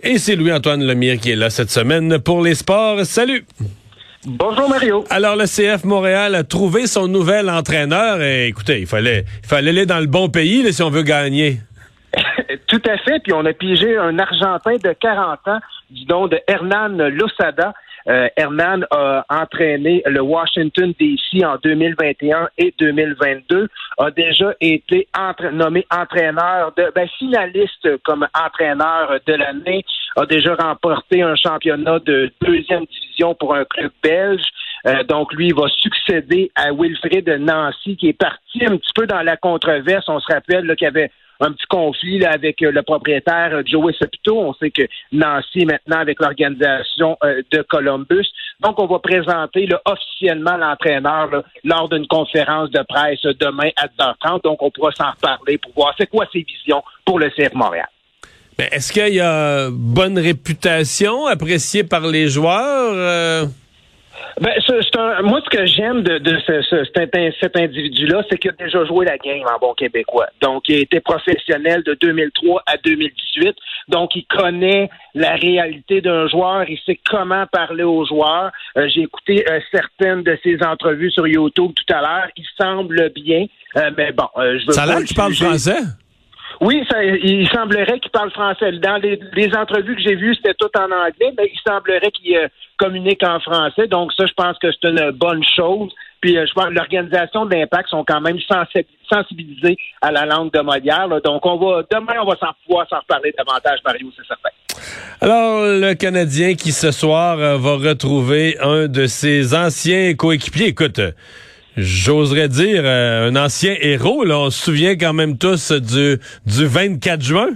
Et c'est Louis-Antoine Lemire qui est là cette semaine pour les sports. Salut! Bonjour Mario. Alors le CF Montréal a trouvé son nouvel entraîneur et écoutez, il fallait il fallait aller dans le bon pays là, si on veut gagner. Tout à fait, puis on a pigé un Argentin de 40 ans du nom de Hernan Losada. Euh, Hernan a entraîné le Washington DC en 2021 et 2022, a déjà été nommé entraîneur de ben, finaliste comme entraîneur de l'année, a déjà remporté un championnat de deuxième division pour un club belge. Euh, donc, lui, va succéder à Wilfred Nancy, qui est parti un petit peu dans la controverse. On se rappelle qu'il y avait un petit conflit avec euh, le propriétaire euh, Joey Sepito. On sait que Nancy est maintenant avec l'organisation euh, de Columbus. Donc, on va présenter officiellement l'entraîneur lors d'une conférence de presse demain à 10h30. Donc, on pourra s'en reparler pour voir c'est quoi ses visions pour le CF Montréal. Est-ce qu'il y a bonne réputation appréciée par les joueurs? Ben, c'est un, moi, ce que j'aime de, de ce, ce, cet, individu-là, c'est qu'il a déjà joué la game en bon québécois. Donc, il a été professionnel de 2003 à 2018. Donc, il connaît la réalité d'un joueur. Il sait comment parler aux joueurs. Euh, j'ai écouté euh, certaines de ses entrevues sur YouTube tout à l'heure. Il semble bien. Euh, mais bon, je veux Ça a l'air qu'il parle français? Oui, il semblerait qu'il parle français. Dans les, entrevues que j'ai vues, c'était tout en anglais, mais il semblerait qu'il euh, communique en français. Donc ça, je pense que c'est une bonne chose. Puis euh, je pense que l'organisation d'Impact sont quand même sensibilisés à la langue de Molière. Donc on va demain, on va s'en pouvoir s'en reparler davantage, Mario, c'est certain. Alors, le Canadien qui ce soir euh, va retrouver un de ses anciens coéquipiers. Écoute, j'oserais dire, euh, un ancien héros. Là. On se souvient quand même tous du, du 24 juin.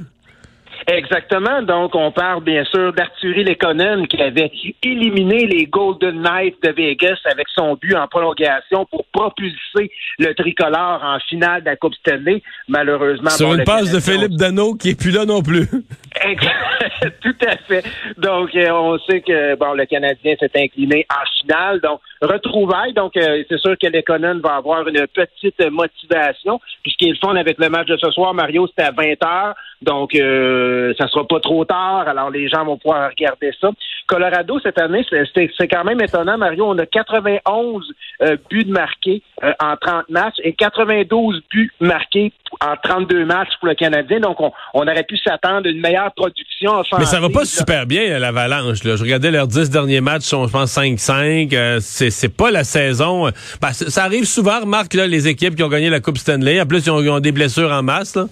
Exactement. Donc, on parle bien sûr d'Arthurie Lekonen qui avait éliminé les Golden Knights de Vegas avec son but en prolongation pour propulser le tricolore en finale de la Coupe Stanley. Malheureusement, sur une passe de Philippe Dano qui est plus là non plus. Tout à fait. Donc, euh, on sait que bon, le Canadien s'est incliné en finale. Donc, retrouvaille. Donc, euh, c'est sûr que Lekonen va avoir une petite motivation. Puisqu'il font avec le match de ce soir, Mario, c'était à 20 heures. Donc, euh, ça sera pas trop tard. Alors, les gens vont pouvoir regarder ça. Colorado, cette année, c'est quand même étonnant, Mario. On a 91 euh, buts marqués euh, en 30 matchs et 92 buts marqués en 32 matchs pour le Canadien. Donc, on, aurait pu s'attendre à une meilleure production Mais ça va pas super bien, l'Avalanche. Je regardais leurs 10 derniers matchs, sont, je pense, 5-5. Euh, c'est pas la saison. Ben, ça arrive souvent, remarque, là, les équipes qui ont gagné la Coupe Stanley. En plus, ils ont, des blessures en masse. Là.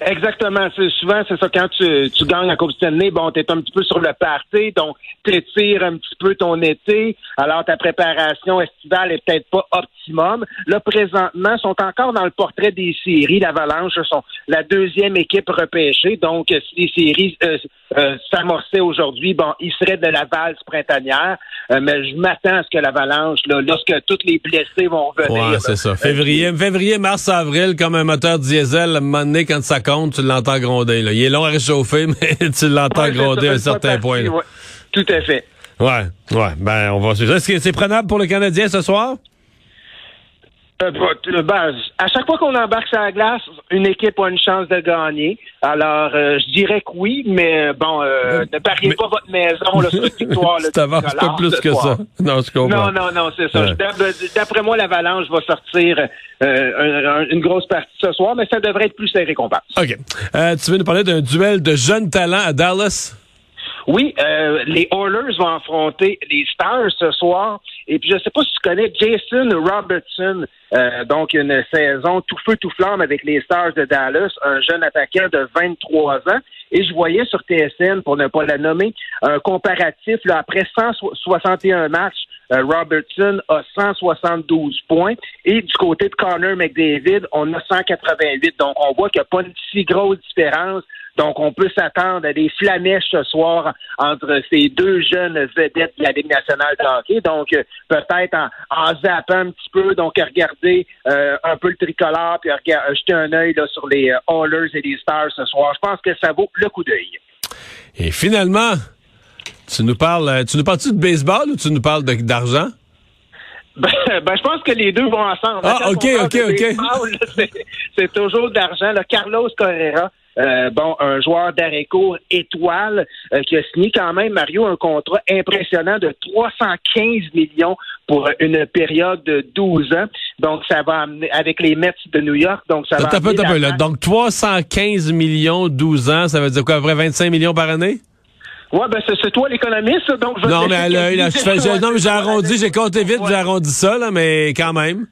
Exactement. Souvent, c'est ça, quand tu, tu gagnes la Coupe Stanley, bon, t'es un petit peu sur le party, donc t'étires un petit peu ton été, alors ta préparation estivale est peut-être pas Là, présentement, sont encore dans le portrait des séries. L'Avalanche sont la deuxième équipe repêchée, donc si les séries euh, euh, s'amorçaient aujourd'hui, bon, ils seraient de la valse printanière, euh, mais je m'attends à ce que l'Avalanche, là, lorsque tous les blessés vont revenir... Ouais, c'est ça. Février, février, mars, avril, comme un moteur diesel, à un moment donné, quand ça compte, tu l'entends gronder. Là. Il est long à réchauffer, mais tu l'entends gronder à un certain point. Tout à fait. Ouais, ouais. Ben, on va Est-ce que c'est prenable pour le Canadien ce soir? Euh, ben, à chaque fois qu'on embarque sur la glace, une équipe a une chance de gagner. Alors, euh, je dirais que oui, mais bon, euh, ne pariez pas votre maison là, sur une victoire. Ça avance pas plus que ça. Non, je comprends. Non, non, non, c'est ça. D'après moi, l'Avalanche va sortir une grosse partie ce soir, mais ça devrait être plus serré qu'on pense. OK. tu veux nous parler d'un duel de jeunes talents à Dallas? Oui, euh, les Oilers vont affronter les Stars ce soir. Et puis, je ne sais pas si tu connais Jason Robertson. Euh, donc, une saison tout feu, tout flamme avec les Stars de Dallas, un jeune attaquant de 23 ans. Et je voyais sur TSN, pour ne pas la nommer, un comparatif là, après 161 matchs. Euh, Robertson a 172 points. Et du côté de Connor McDavid, on a 188. Donc, on voit qu'il n'y a pas une si grosse différence donc, on peut s'attendre à des flamèches ce soir entre ces deux jeunes vedettes de la Ligue nationale de hockey. Donc, euh, peut-être en, en, zappant un petit peu, donc regarder euh, un peu le tricolore, puis regarder, jeter un œil sur les euh, Hallers et les Stars ce soir. Je pense que ça vaut le coup d'œil. Et finalement, tu nous parles, tu nous parles-tu de baseball ou tu nous parles d'argent? Ben, ben, je pense que les deux vont ensemble. Ah, OK, OK, OK. C'est toujours d'argent. Carlos Correa, euh, bon, un joueur d'arrêt court étoile euh, qui a signé quand même, Mario, un contrat impressionnant de 315 millions pour une période de 12 ans. Donc, ça va amener, avec les Mets de New York, donc ça va amener Donc, 315 millions, 12 ans, ça veut dire quoi, à vrai 25 millions par année? Ouais, ben c'est toi l'économiste, donc je Non, mais à l'œil, non, mais j'ai arrondi, j'ai compté vite, j'ai arrondi ça, là, mais quand même.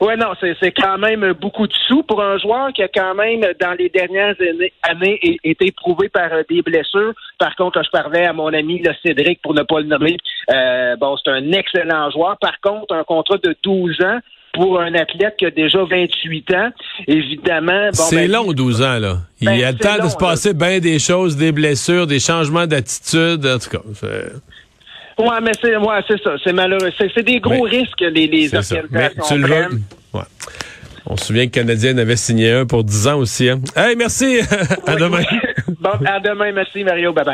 Oui, non, c'est quand même beaucoup de sous pour un joueur qui a quand même, dans les dernières années, été prouvé par euh, des blessures. Par contre, je parlais à mon ami le Cédric, pour ne pas le nommer, euh, bon, c'est un excellent joueur. Par contre, un contrat de 12 ans pour un athlète qui a déjà 28 ans, évidemment... Bon, c'est ben, long, 12 ans, là. Il ben, y a le temps de se passer bien des choses, des blessures, des changements d'attitude, en tout cas. Oui, mais c'est ouais, c'est ça. C'est malheureux. C'est des gros risques, les, les organisations. Ouais. On se souvient que Canadien avait signé un pour 10 ans aussi. Hein? Hey, merci. à demain. bon, à demain. Merci, Mario. Bye bye.